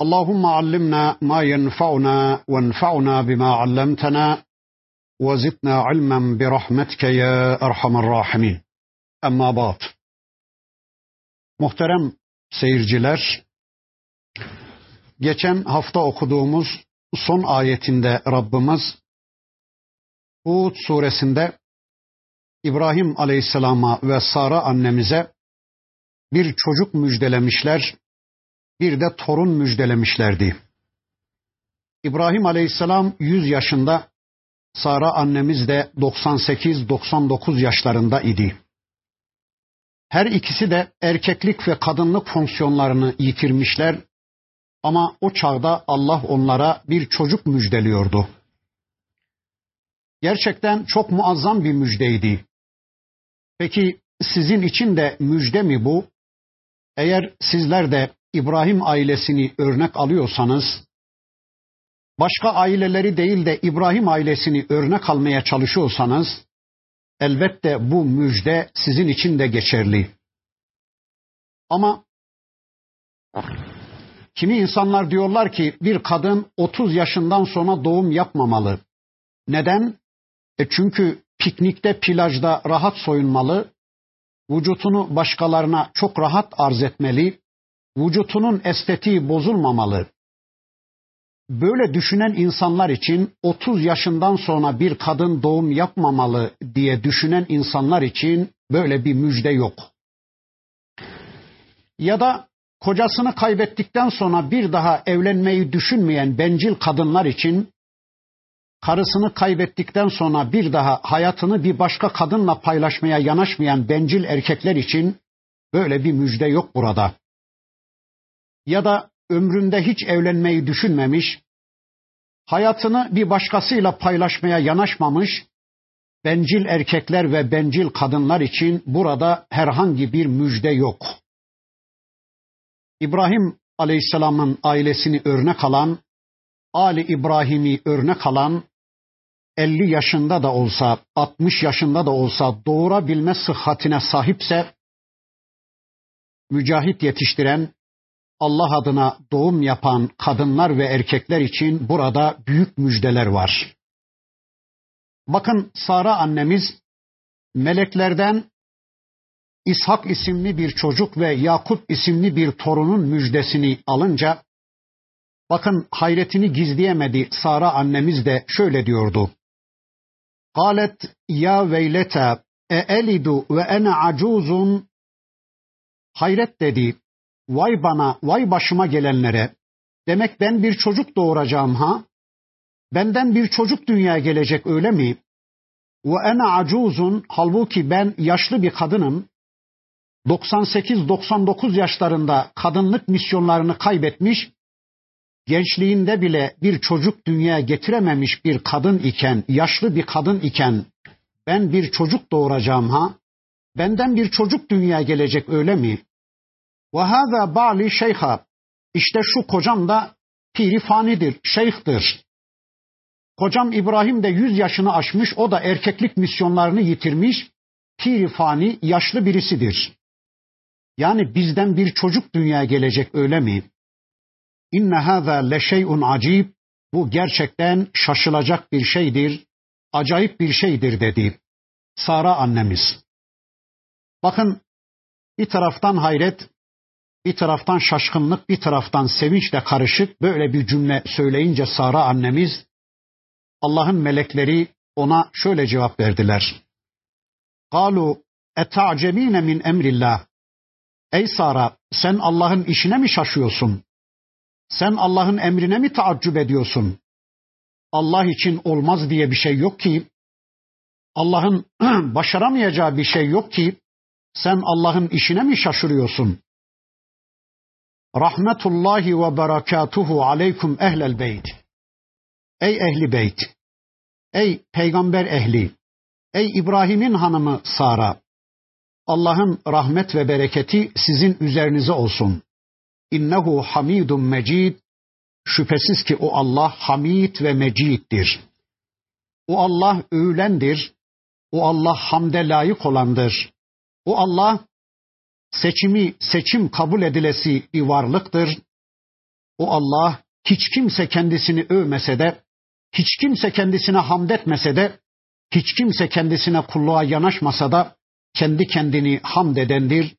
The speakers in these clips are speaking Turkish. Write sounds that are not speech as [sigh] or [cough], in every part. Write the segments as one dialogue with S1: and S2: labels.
S1: اللهم علمنا ما ينفعنا وانفعنا بما علمتنا وزدنا علما برحمتك يا أرحم الراحمين Amma بعد Muhterem seyirciler, geçen hafta okuduğumuz son ayetinde Rabbimiz Hud suresinde İbrahim aleyhisselama ve Sara annemize bir çocuk müjdelemişler, bir de torun müjdelemişlerdi. İbrahim aleyhisselam 100 yaşında, Sara annemiz de 98-99 yaşlarında idi. Her ikisi de erkeklik ve kadınlık fonksiyonlarını yitirmişler ama o çağda Allah onlara bir çocuk müjdeliyordu. Gerçekten çok muazzam bir müjdeydi. Peki sizin için de müjde mi bu? Eğer sizler de İbrahim ailesini örnek alıyorsanız, başka aileleri değil de İbrahim ailesini örnek almaya çalışıyorsanız, elbette bu müjde sizin için de geçerli. Ama kimi insanlar diyorlar ki bir kadın 30 yaşından sonra doğum yapmamalı. Neden? E çünkü piknikte, plajda rahat soyunmalı, vücutunu başkalarına çok rahat arz etmeli, vücutunun estetiği bozulmamalı. Böyle düşünen insanlar için 30 yaşından sonra bir kadın doğum yapmamalı diye düşünen insanlar için böyle bir müjde yok. Ya da kocasını kaybettikten sonra bir daha evlenmeyi düşünmeyen bencil kadınlar için karısını kaybettikten sonra bir daha hayatını bir başka kadınla paylaşmaya yanaşmayan bencil erkekler için böyle bir müjde yok burada. Ya da ömründe hiç evlenmeyi düşünmemiş, hayatını bir başkasıyla paylaşmaya yanaşmamış bencil erkekler ve bencil kadınlar için burada herhangi bir müjde yok. İbrahim Aleyhisselam'ın ailesini örnek alan, Ali İbrahim'i örnek alan 50 yaşında da olsa, 60 yaşında da olsa doğurabilme sıhhatine sahipse, mücahit yetiştiren, Allah adına doğum yapan kadınlar ve erkekler için burada büyük müjdeler var. Bakın Sara annemiz meleklerden İshak isimli bir çocuk ve Yakup isimli bir torunun müjdesini alınca bakın hayretini gizleyemedi Sara annemiz de şöyle diyordu. Galet ya veylete e elidu ve ene acuzun hayret dedi Vay bana, vay başıma gelenlere. Demek ben bir çocuk doğuracağım ha? Benden bir çocuk dünyaya gelecek öyle mi? Ve ene acuzun halbuki ben yaşlı bir kadınım. 98-99 yaşlarında kadınlık misyonlarını kaybetmiş, gençliğinde bile bir çocuk dünyaya getirememiş bir kadın iken, yaşlı bir kadın iken ben bir çocuk doğuracağım ha? Benden bir çocuk dünyaya gelecek öyle mi? Ve hâzâ ba'li şeyha. İşte şu kocam da piri fanidir, şeyhtir. Kocam İbrahim de yüz yaşını aşmış, o da erkeklik misyonlarını yitirmiş, piri fani, yaşlı birisidir. Yani bizden bir çocuk dünyaya gelecek öyle mi? İnne hâzâ leşey'un acib. Bu gerçekten şaşılacak bir şeydir, acayip bir şeydir dedi. Sara annemiz. Bakın bir taraftan hayret, bir taraftan şaşkınlık, bir taraftan sevinçle karışık böyle bir cümle söyleyince Sara annemiz Allah'ın melekleri ona şöyle cevap verdiler. Kalu eta'cemine min emrillah. Ey Sara sen Allah'ın işine mi şaşıyorsun? Sen Allah'ın emrine mi taaccüp ediyorsun? Allah için olmaz diye bir şey yok ki. Allah'ın [clears throat] başaramayacağı bir şey yok ki. Sen Allah'ın işine mi şaşırıyorsun? Rahmetullahi ve berekatuhu aleykum ehlel beyt. Ey ehli beyt! Ey peygamber ehli, ey İbrahim'in hanımı Sara, Allah'ın rahmet ve bereketi sizin üzerinize olsun. İnnehu hamidun mecid. Şüphesiz ki o Allah hamid ve meciddir. O Allah övülendir. O Allah hamde layık olandır. O Allah seçimi seçim kabul edilesi bir varlıktır. O Allah hiç kimse kendisini övmese de, hiç kimse kendisine hamd etmese de, hiç kimse kendisine kulluğa yanaşmasa da kendi kendini hamd edendir,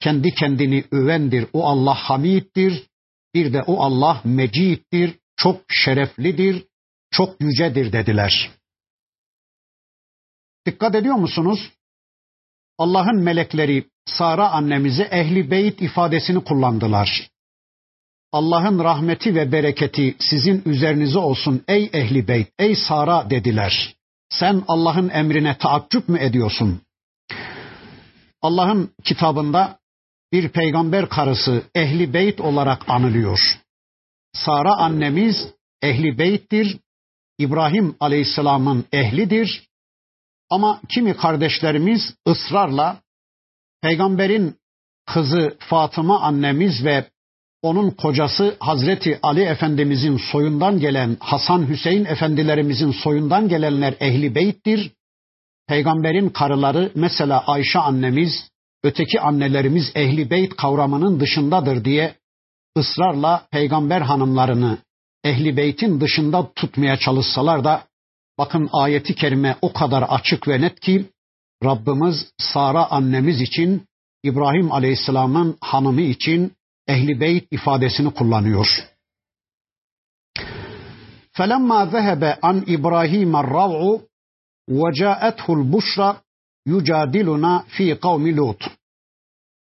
S1: kendi kendini övendir. O Allah hamiddir, bir de o Allah meciddir, çok şereflidir, çok yücedir dediler. Dikkat ediyor musunuz? Allah'ın melekleri Sara annemize ehli beyt ifadesini kullandılar. Allah'ın rahmeti ve bereketi sizin üzerinize olsun ey ehli beyt, ey Sara dediler. Sen Allah'ın emrine taaccüp mü ediyorsun? Allah'ın kitabında bir peygamber karısı ehli beyt olarak anılıyor. Sara annemiz ehli beyttir. İbrahim aleyhisselamın ehlidir. Ama kimi kardeşlerimiz ısrarla peygamberin kızı Fatıma annemiz ve onun kocası Hazreti Ali Efendimizin soyundan gelen Hasan Hüseyin efendilerimizin soyundan gelenler ehli beyttir. Peygamberin karıları mesela Ayşe annemiz, öteki annelerimiz ehli beyt kavramının dışındadır diye ısrarla peygamber hanımlarını ehli beytin dışında tutmaya çalışsalar da bakın ayeti kerime o kadar açık ve net ki Rabbimiz Sara annemiz için İbrahim Aleyhisselam'ın hanımı için ehli beyt ifadesini kullanıyor. فَلَمَّا ذَهَبَ عَنْ إِبْرَاهِيمَ الرَّوْعُ وَجَاءَتْهُ الْبُشْرَ yucadiluna fi kavmi Lut.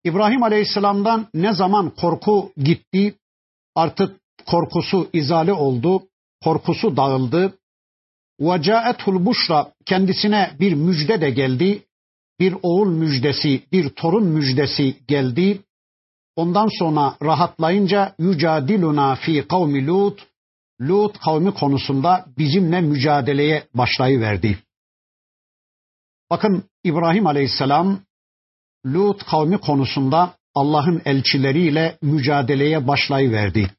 S1: İbrahim Aleyhisselam'dan ne zaman korku gitti, artık korkusu izale oldu, korkusu dağıldı. ve caetul kendisine bir müjde de geldi. Bir oğul müjdesi, bir torun müjdesi geldi. Ondan sonra rahatlayınca yücadiluna fi kavmi Lut, Lut kavmi konusunda bizimle mücadeleye başlayıverdi. Bakın İbrahim Aleyhisselam Lut kavmi konusunda Allah'ın elçileriyle mücadeleye başlayıverdi.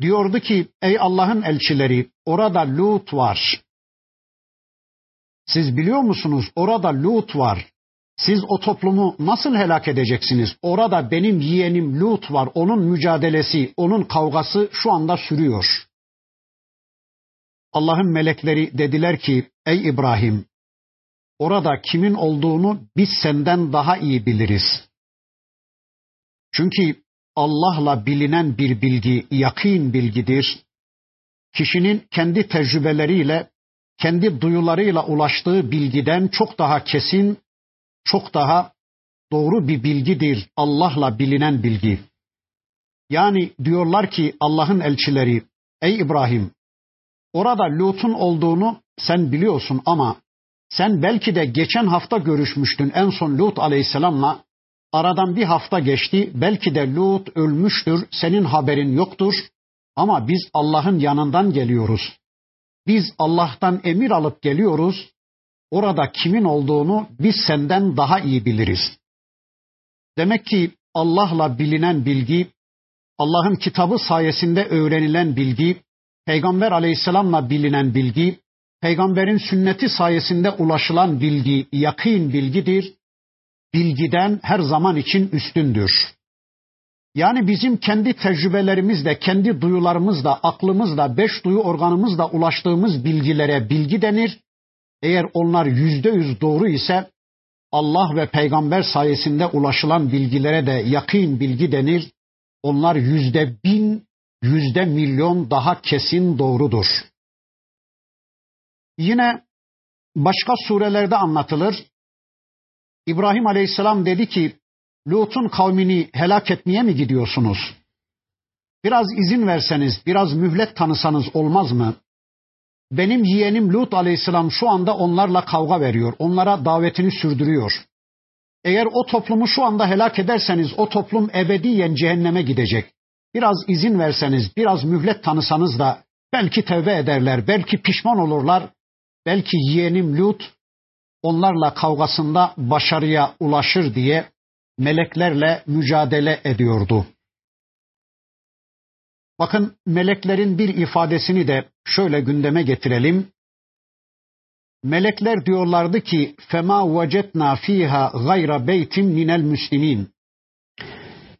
S1: Diyordu ki ey Allah'ın elçileri orada Lut var. Siz biliyor musunuz orada Lut var. Siz o toplumu nasıl helak edeceksiniz? Orada benim yeğenim Lut var. Onun mücadelesi, onun kavgası şu anda sürüyor. Allah'ın melekleri dediler ki ey İbrahim orada kimin olduğunu biz senden daha iyi biliriz. Çünkü Allah'la bilinen bir bilgi yakın bilgidir. Kişinin kendi tecrübeleriyle, kendi duyularıyla ulaştığı bilgiden çok daha kesin, çok daha doğru bir bilgidir Allah'la bilinen bilgi. Yani diyorlar ki Allah'ın elçileri, ey İbrahim, orada Lut'un olduğunu sen biliyorsun ama sen belki de geçen hafta görüşmüştün en son Lut aleyhisselamla. Aradan bir hafta geçti. Belki de Lut ölmüştür. Senin haberin yoktur. Ama biz Allah'ın yanından geliyoruz. Biz Allah'tan emir alıp geliyoruz. Orada kimin olduğunu biz senden daha iyi biliriz. Demek ki Allah'la bilinen bilgi, Allah'ın kitabı sayesinde öğrenilen bilgi, Peygamber aleyhisselamla bilinen bilgi, peygamberin sünneti sayesinde ulaşılan bilgi yakın bilgidir. Bilgiden her zaman için üstündür. Yani bizim kendi tecrübelerimizle, kendi duyularımızla, aklımızla, beş duyu organımızla ulaştığımız bilgilere bilgi denir. Eğer onlar yüzde yüz doğru ise Allah ve peygamber sayesinde ulaşılan bilgilere de yakın bilgi denir. Onlar yüzde bin, yüzde milyon daha kesin doğrudur. Yine başka surelerde anlatılır. İbrahim Aleyhisselam dedi ki, Lut'un kavmini helak etmeye mi gidiyorsunuz? Biraz izin verseniz, biraz mühlet tanısanız olmaz mı? Benim yeğenim Lut Aleyhisselam şu anda onlarla kavga veriyor. Onlara davetini sürdürüyor. Eğer o toplumu şu anda helak ederseniz o toplum ebediyen cehenneme gidecek. Biraz izin verseniz, biraz mühlet tanısanız da Belki tevbe ederler, belki pişman olurlar, belki yeğenim Lut onlarla kavgasında başarıya ulaşır diye meleklerle mücadele ediyordu. Bakın meleklerin bir ifadesini de şöyle gündeme getirelim. Melekler diyorlardı ki fema vecetna fiha gayra beytin minel müslimin.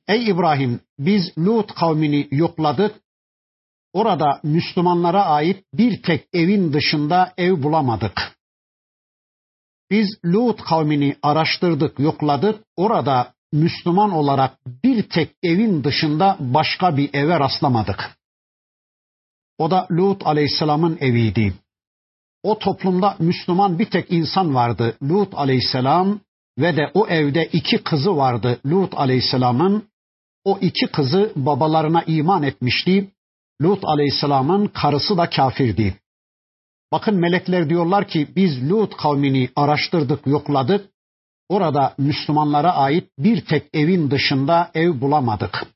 S1: Ey İbrahim biz Lut kavmini yokladık. Orada Müslümanlara ait bir tek evin dışında ev bulamadık. Biz Lut kavmini araştırdık, yokladık. Orada Müslüman olarak bir tek evin dışında başka bir eve rastlamadık. O da Lut aleyhisselamın eviydi. O toplumda Müslüman bir tek insan vardı Lut aleyhisselam ve de o evde iki kızı vardı Lut aleyhisselamın. O iki kızı babalarına iman etmişti. Lut aleyhisselamın karısı da kafirdi. Bakın melekler diyorlar ki biz Lut kavmini araştırdık, yokladık. Orada Müslümanlara ait bir tek evin dışında ev bulamadık.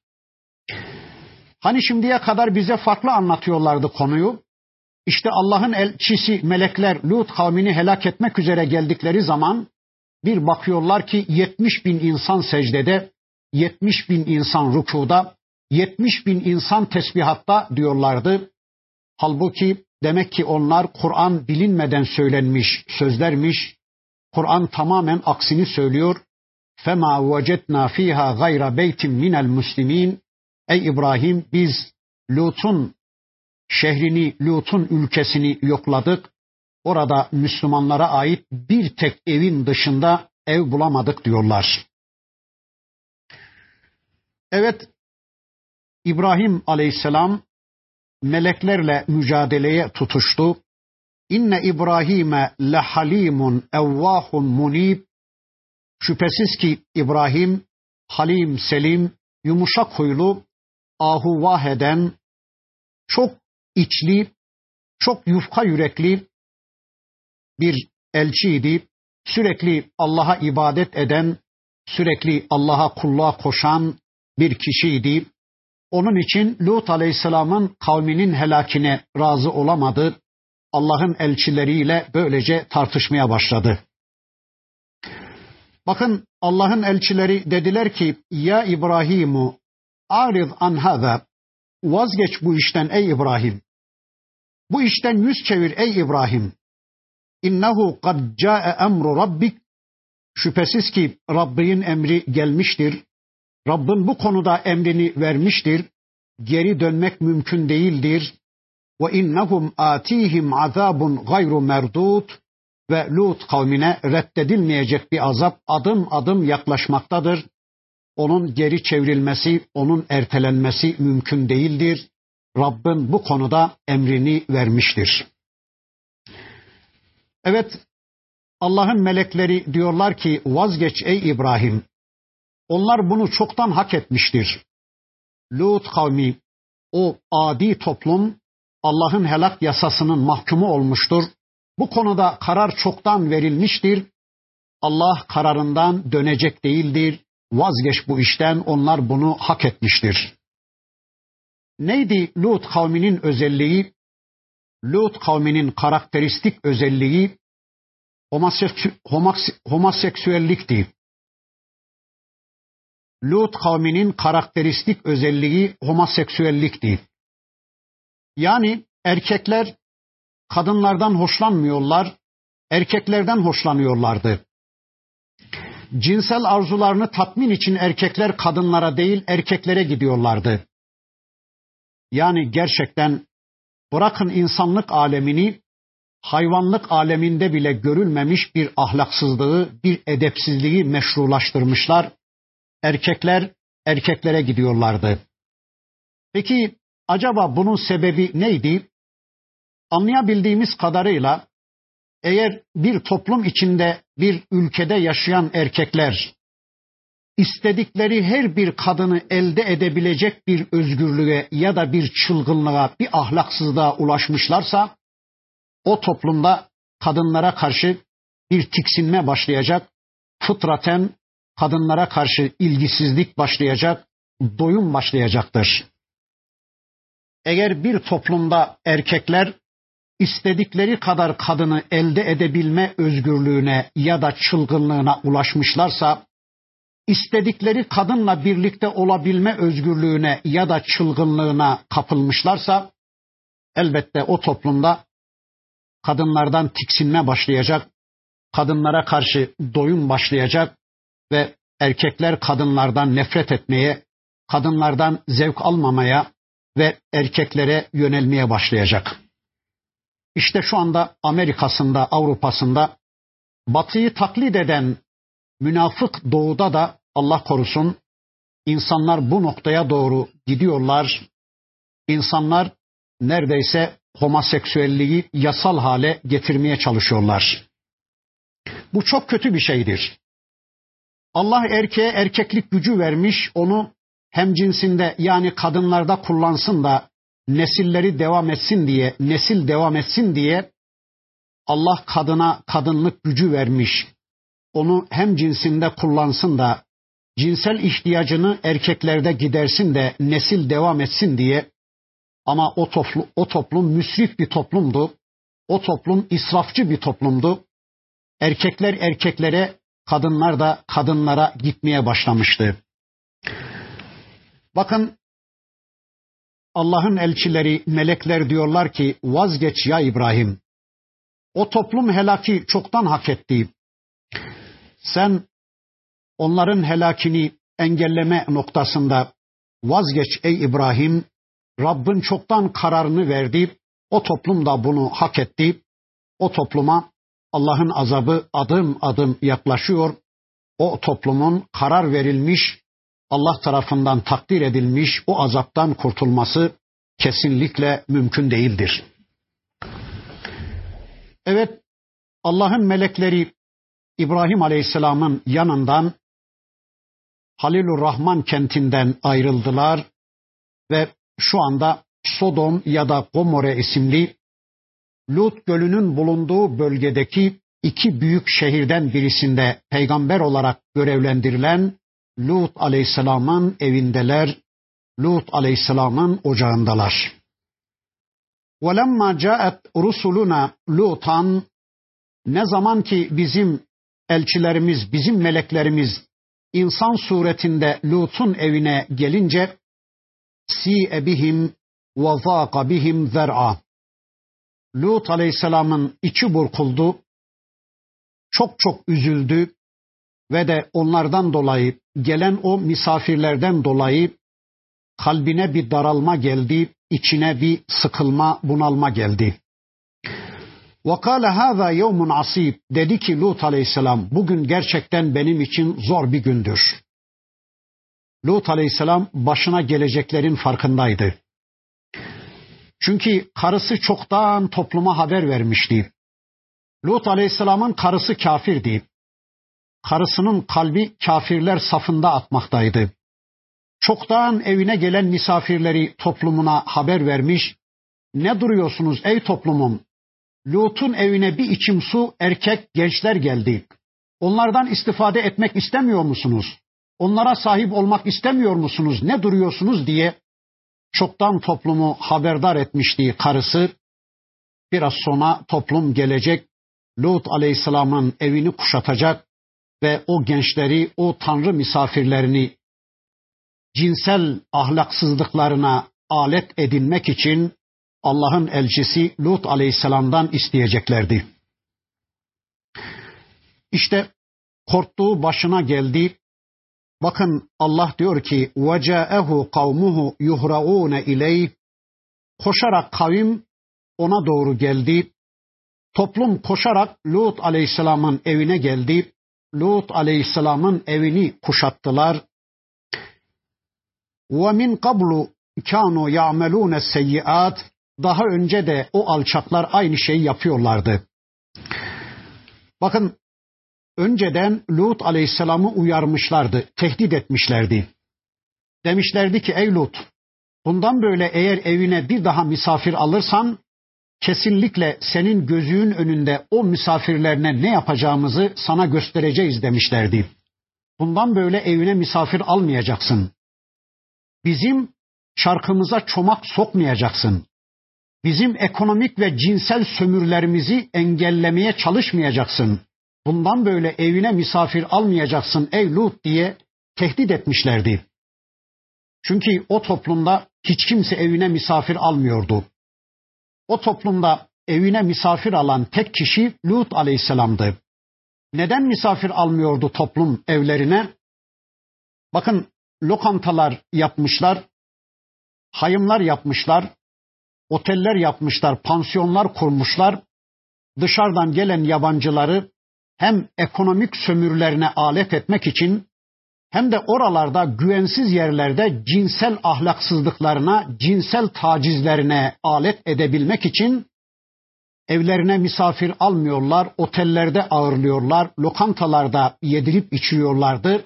S1: Hani şimdiye kadar bize farklı anlatıyorlardı konuyu. İşte Allah'ın elçisi melekler Lut kavmini helak etmek üzere geldikleri zaman bir bakıyorlar ki 70 bin insan secdede, 70 bin insan rükuda, 70 bin insan tesbihatta diyorlardı. Halbuki demek ki onlar Kur'an bilinmeden söylenmiş sözlermiş. Kur'an tamamen aksini söylüyor. Fema vecetna fiha gayra beytin minel muslimin. Ey İbrahim biz Lut'un şehrini, Lut'un ülkesini yokladık. Orada Müslümanlara ait bir tek evin dışında ev bulamadık diyorlar. Evet, İbrahim aleyhisselam meleklerle mücadeleye tutuştu. İnne İbrahim'e lehalimun evvahun munib. Şüphesiz ki İbrahim halim, selim, yumuşak huylu, ahuvah eden, çok içli, çok yufka yürekli bir elçiydi. Sürekli Allah'a ibadet eden, sürekli Allah'a kulluğa koşan bir kişiydi. Onun için Lut Aleyhisselam'ın kavminin helakine razı olamadı. Allah'ın elçileriyle böylece tartışmaya başladı. Bakın Allah'ın elçileri dediler ki ya İbrahimu arid an hada vazgeç bu işten ey İbrahim. Bu işten yüz çevir ey İbrahim. İnnehu kad ca'e emru rabbik. Şüphesiz ki Rabbin emri gelmiştir. Rabbin bu konuda emrini vermiştir. Geri dönmek mümkün değildir. Ve innehum atihim azabun gayru merdut ve Lut kavmine reddedilmeyecek bir azap adım adım yaklaşmaktadır. Onun geri çevrilmesi, onun ertelenmesi mümkün değildir. Rabbin bu konuda emrini vermiştir. Evet, Allah'ın melekleri diyorlar ki vazgeç ey İbrahim. Onlar bunu çoktan hak etmiştir. Lut kavmi, o adi toplum Allah'ın helak yasasının mahkumu olmuştur. Bu konuda karar çoktan verilmiştir. Allah kararından dönecek değildir. Vazgeç bu işten onlar bunu hak etmiştir. Neydi Lut kavminin özelliği? Lut kavminin karakteristik özelliği homoseksü, homoseksüellikti. Lut kavminin karakteristik özelliği homoseksüellikti. Yani erkekler kadınlardan hoşlanmıyorlar, erkeklerden hoşlanıyorlardı. Cinsel arzularını tatmin için erkekler kadınlara değil erkeklere gidiyorlardı. Yani gerçekten bırakın insanlık alemini hayvanlık aleminde bile görülmemiş bir ahlaksızlığı, bir edepsizliği meşrulaştırmışlar. Erkekler erkeklere gidiyorlardı. Peki acaba bunun sebebi neydi? Anlayabildiğimiz kadarıyla eğer bir toplum içinde bir ülkede yaşayan erkekler istedikleri her bir kadını elde edebilecek bir özgürlüğe ya da bir çılgınlığa, bir ahlaksızlığa ulaşmışlarsa o toplumda kadınlara karşı bir tiksinme başlayacak. Fıtraten kadınlara karşı ilgisizlik başlayacak, doyum başlayacaktır. Eğer bir toplumda erkekler istedikleri kadar kadını elde edebilme özgürlüğüne ya da çılgınlığına ulaşmışlarsa, istedikleri kadınla birlikte olabilme özgürlüğüne ya da çılgınlığına kapılmışlarsa, elbette o toplumda kadınlardan tiksinme başlayacak, kadınlara karşı doyum başlayacak ve erkekler kadınlardan nefret etmeye, kadınlardan zevk almamaya ve erkeklere yönelmeye başlayacak. İşte şu anda Amerika'sında, Avrupa'sında batıyı taklit eden münafık doğuda da Allah korusun insanlar bu noktaya doğru gidiyorlar. İnsanlar neredeyse homoseksüelliği yasal hale getirmeye çalışıyorlar. Bu çok kötü bir şeydir. Allah erkeğe erkeklik gücü vermiş, onu hem cinsinde yani kadınlarda kullansın da nesilleri devam etsin diye, nesil devam etsin diye Allah kadına kadınlık gücü vermiş. Onu hem cinsinde kullansın da cinsel ihtiyacını erkeklerde gidersin de nesil devam etsin diye ama o toplum, o toplum müsrif bir toplumdu. O toplum israfçı bir toplumdu. Erkekler erkeklere, kadınlar da kadınlara gitmeye başlamıştı. Bakın Allah'ın elçileri, melekler diyorlar ki vazgeç ya İbrahim. O toplum helaki çoktan hak etti. Sen onların helakini engelleme noktasında vazgeç ey İbrahim. Rabbin çoktan kararını verdi. O toplum da bunu hak etti. O topluma Allah'ın azabı adım adım yaklaşıyor. O toplumun karar verilmiş, Allah tarafından takdir edilmiş o azaptan kurtulması kesinlikle mümkün değildir. Evet, Allah'ın melekleri İbrahim Aleyhisselam'ın yanından Halilur Rahman kentinden ayrıldılar ve şu anda Sodom ya da Gomorre isimli Lut Gölü'nün bulunduğu bölgedeki iki büyük şehirden birisinde peygamber olarak görevlendirilen Lut Aleyhisselam'ın evindeler, Lut Aleyhisselam'ın ocağındalar. وَلَمَّا جَاءَتْ رُسُلُنَا لُوتًا Ne zaman ki bizim elçilerimiz, bizim meleklerimiz insan suretinde Lut'un evine gelince si bihim ve zâka bihim zer'a. Lut aleyhisselamın içi burkuldu, çok çok üzüldü ve de onlardan dolayı gelen o misafirlerden dolayı kalbine bir daralma geldi, içine bir sıkılma, bunalma geldi. وَقَالَ هَذَا يَوْمٌ asib Dedi ki Lut aleyhisselam bugün gerçekten benim için zor bir gündür. Lut aleyhisselam başına geleceklerin farkındaydı. Çünkü karısı çoktan topluma haber vermişti. Lut aleyhisselamın karısı kafirdi. Karısının kalbi kafirler safında atmaktaydı. Çoktan evine gelen misafirleri toplumuna haber vermiş. Ne duruyorsunuz ey toplumum? Lut'un evine bir içim su erkek gençler geldi. Onlardan istifade etmek istemiyor musunuz? Onlara sahip olmak istemiyor musunuz? Ne duruyorsunuz diye çoktan toplumu haberdar etmişti karısı. Biraz sonra toplum gelecek, Lut aleyhisselamın evini kuşatacak ve o gençleri, o tanrı misafirlerini cinsel ahlaksızlıklarına alet edinmek için Allah'ın elçisi Lut aleyhisselamdan isteyeceklerdi. İşte korktuğu başına geldi. Bakın Allah diyor ki وَجَاءَهُ قَوْمُهُ يُهْرَعُونَ اِلَيْهِ Koşarak kavim ona doğru geldi. Toplum koşarak Lut aleyhisselamın evine geldi. Lut aleyhisselamın evini kuşattılar. وَمِنْ قَبْلُ كَانُوا يَعْمَلُونَ السَّيِّئَاتِ Daha önce de o alçaklar aynı şeyi yapıyorlardı. Bakın önceden Lut aleyhisselamı uyarmışlardı, tehdit etmişlerdi. Demişlerdi ki ey Lut bundan böyle eğer evine bir daha misafir alırsan kesinlikle senin gözüğün önünde o misafirlerine ne yapacağımızı sana göstereceğiz demişlerdi. Bundan böyle evine misafir almayacaksın. Bizim çarkımıza çomak sokmayacaksın. Bizim ekonomik ve cinsel sömürlerimizi engellemeye çalışmayacaksın. Bundan böyle evine misafir almayacaksın ey Lut diye tehdit etmişlerdi. Çünkü o toplumda hiç kimse evine misafir almıyordu. O toplumda evine misafir alan tek kişi Lut aleyhisselamdı. Neden misafir almıyordu toplum evlerine? Bakın lokantalar yapmışlar, hayımlar yapmışlar, oteller yapmışlar, pansiyonlar kurmuşlar. Dışarıdan gelen yabancıları hem ekonomik sömürlerine alet etmek için hem de oralarda güvensiz yerlerde cinsel ahlaksızlıklarına, cinsel tacizlerine alet edebilmek için evlerine misafir almıyorlar, otellerde ağırlıyorlar, lokantalarda yedirip içiriyorlardı.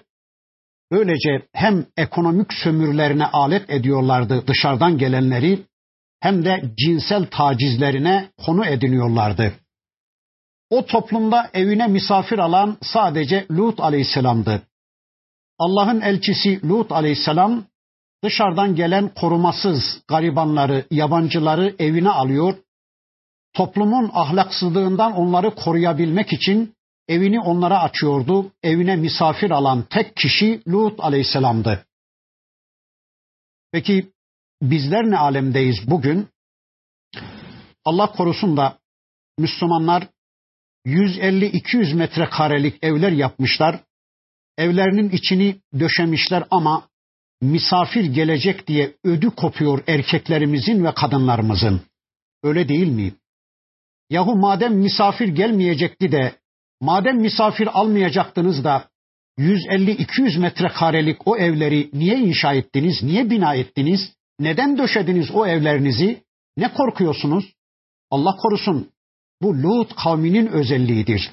S1: Böylece hem ekonomik sömürlerine alet ediyorlardı dışarıdan gelenleri hem de cinsel tacizlerine konu ediniyorlardı. O toplumda evine misafir alan sadece Lut aleyhisselamdı. Allah'ın elçisi Lut aleyhisselam dışarıdan gelen korumasız garibanları, yabancıları evine alıyor. Toplumun ahlaksızlığından onları koruyabilmek için evini onlara açıyordu. Evine misafir alan tek kişi Lut aleyhisselamdı. Peki bizler ne alemdeyiz bugün? Allah korusun da Müslümanlar 150-200 metrekarelik evler yapmışlar. Evlerinin içini döşemişler ama misafir gelecek diye ödü kopuyor erkeklerimizin ve kadınlarımızın. Öyle değil mi? Yahu madem misafir gelmeyecekti de, madem misafir almayacaktınız da 150-200 metrekarelik o evleri niye inşa ettiniz, niye bina ettiniz, neden döşediniz o evlerinizi, ne korkuyorsunuz? Allah korusun bu Lut kavminin özelliğidir.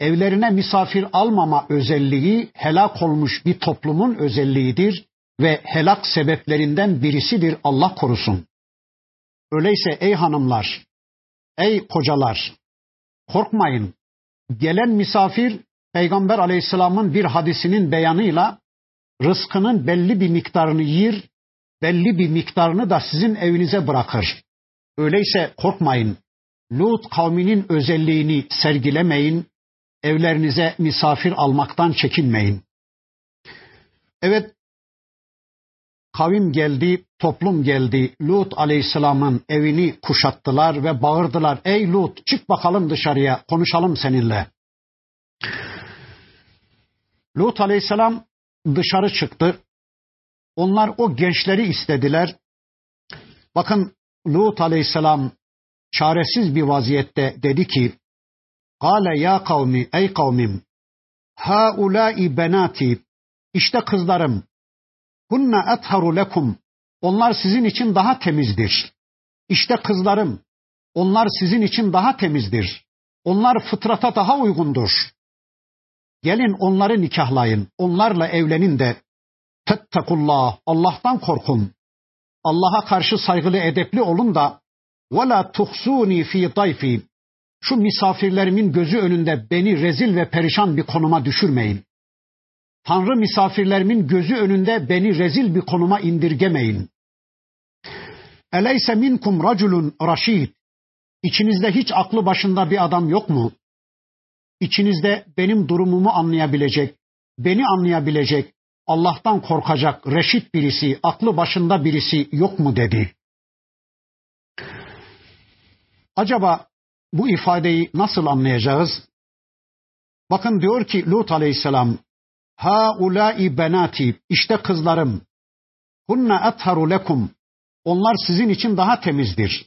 S1: Evlerine misafir almama özelliği helak olmuş bir toplumun özelliğidir ve helak sebeplerinden birisidir Allah korusun. Öyleyse ey hanımlar, ey kocalar, korkmayın. Gelen misafir Peygamber aleyhisselamın bir hadisinin beyanıyla rızkının belli bir miktarını yiyir, belli bir miktarını da sizin evinize bırakır. Öyleyse korkmayın. Lut kavminin özelliğini sergilemeyin, evlerinize misafir almaktan çekinmeyin. Evet, kavim geldi, toplum geldi. Lut aleyhisselamın evini kuşattılar ve bağırdılar. Ey Lut çık bakalım dışarıya konuşalım seninle. Lut aleyhisselam dışarı çıktı. Onlar o gençleri istediler. Bakın Lut aleyhisselam çaresiz bir vaziyette dedi ki Kale ya kavmi ey kavmim haulai benati işte kızlarım hunna etharu lekum onlar sizin için daha temizdir. İşte kızlarım onlar sizin için daha temizdir. Onlar fıtrata daha uygundur. Gelin onları nikahlayın, onlarla evlenin de tettekullah, Allah'tan korkun. Allah'a karşı saygılı edepli olun da ve la tuhsuni fi tayfi. Şu misafirlerimin gözü önünde beni rezil ve perişan bir konuma düşürmeyin. Tanrı misafirlerimin gözü önünde beni rezil bir konuma indirgemeyin. Eleyse minkum raculun raşid. İçinizde hiç aklı başında bir adam yok mu? İçinizde benim durumumu anlayabilecek, beni anlayabilecek, Allah'tan korkacak reşit birisi, aklı başında birisi yok mu dedi. Acaba bu ifadeyi nasıl anlayacağız? Bakın diyor ki Lut aleyhisselam Ha ulai benati işte kızlarım hunna etharu lekum onlar sizin için daha temizdir.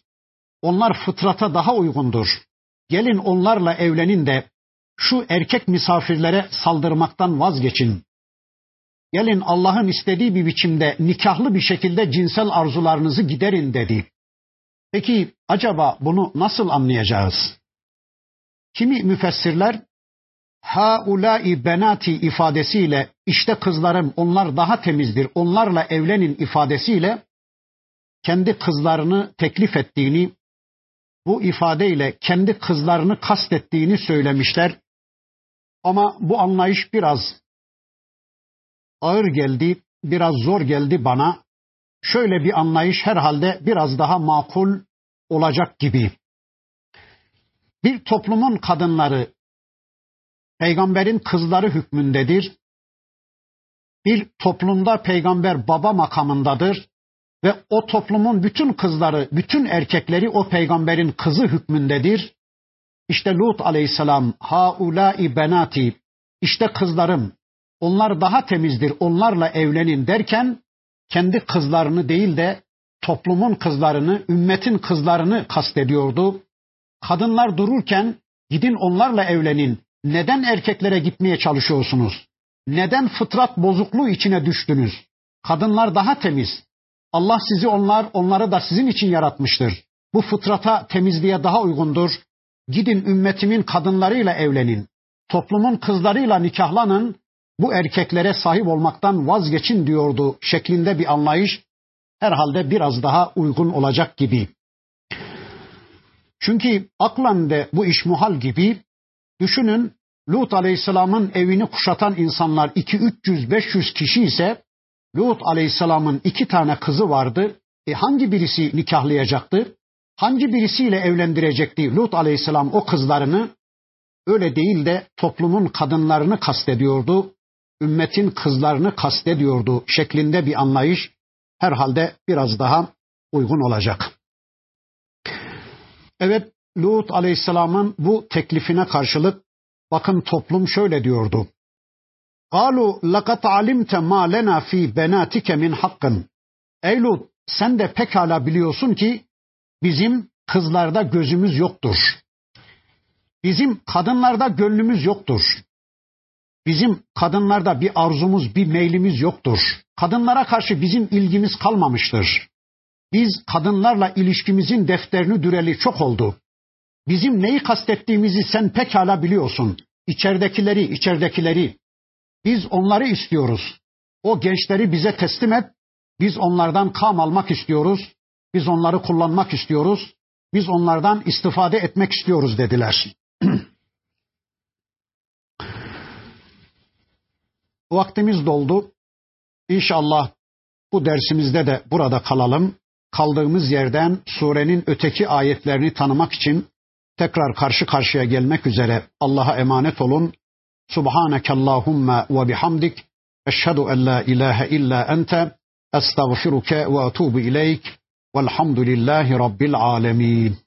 S1: Onlar fıtrata daha uygundur. Gelin onlarla evlenin de şu erkek misafirlere saldırmaktan vazgeçin. Gelin Allah'ın istediği bir biçimde nikahlı bir şekilde cinsel arzularınızı giderin dedi. Peki acaba bunu nasıl anlayacağız? Kimi müfessirler haulai benati ifadesiyle işte kızlarım onlar daha temizdir onlarla evlenin ifadesiyle kendi kızlarını teklif ettiğini bu ifadeyle kendi kızlarını kastettiğini söylemişler. Ama bu anlayış biraz ağır geldi, biraz zor geldi bana. Şöyle bir anlayış herhalde biraz daha makul olacak gibi. Bir toplumun kadınları peygamberin kızları hükmündedir. Bir toplumda peygamber baba makamındadır ve o toplumun bütün kızları, bütün erkekleri o peygamberin kızı hükmündedir. İşte Lut aleyhisselam haulâi benati işte kızlarım onlar daha temizdir onlarla evlenin derken kendi kızlarını değil de toplumun kızlarını, ümmetin kızlarını kastediyordu. Kadınlar dururken gidin onlarla evlenin. Neden erkeklere gitmeye çalışıyorsunuz? Neden fıtrat bozukluğu içine düştünüz? Kadınlar daha temiz. Allah sizi onlar, onları da sizin için yaratmıştır. Bu fıtrata, temizliğe daha uygundur. Gidin ümmetimin kadınlarıyla evlenin. Toplumun kızlarıyla nikahlanın. Bu erkeklere sahip olmaktan vazgeçin diyordu şeklinde bir anlayış herhalde biraz daha uygun olacak gibi. Çünkü aklan de bu iş muhal gibi düşünün Lut Aleyhisselam'ın evini kuşatan insanlar 2 300 500 kişi ise Lut Aleyhisselam'ın iki tane kızı vardı. E hangi birisi nikahlayacaktı? Hangi birisiyle evlendirecekti Lut Aleyhisselam o kızlarını? Öyle değil de toplumun kadınlarını kastediyordu. Ümmetin kızlarını kastediyordu şeklinde bir anlayış herhalde biraz daha uygun olacak. Evet Lut Aleyhisselam'ın bu teklifine karşılık bakın toplum şöyle diyordu. Kalu lakat alimte ma lena fi benatike min hakkın. Ey Lut sen de pekala biliyorsun ki bizim kızlarda gözümüz yoktur. Bizim kadınlarda gönlümüz yoktur. Bizim kadınlarda bir arzumuz, bir meylimiz yoktur. Kadınlara karşı bizim ilgimiz kalmamıştır. Biz kadınlarla ilişkimizin defterini düreli çok oldu. Bizim neyi kastettiğimizi sen pekala biliyorsun. İçeridekileri, içeridekileri. Biz onları istiyoruz. O gençleri bize teslim et. Biz onlardan kam almak istiyoruz. Biz onları kullanmak istiyoruz. Biz onlardan istifade etmek istiyoruz dediler. [clears throat] Vaktimiz doldu. İnşallah bu dersimizde de burada kalalım. Kaldığımız yerden surenin öteki ayetlerini tanımak için tekrar karşı karşıya gelmek üzere Allah'a emanet olun. Subhaneke Allahumma ve bihamdik. Eşhedü en la ilahe illa ente. Estağfiruke ve etubu ileyk. Velhamdülillahi Rabbil alemin.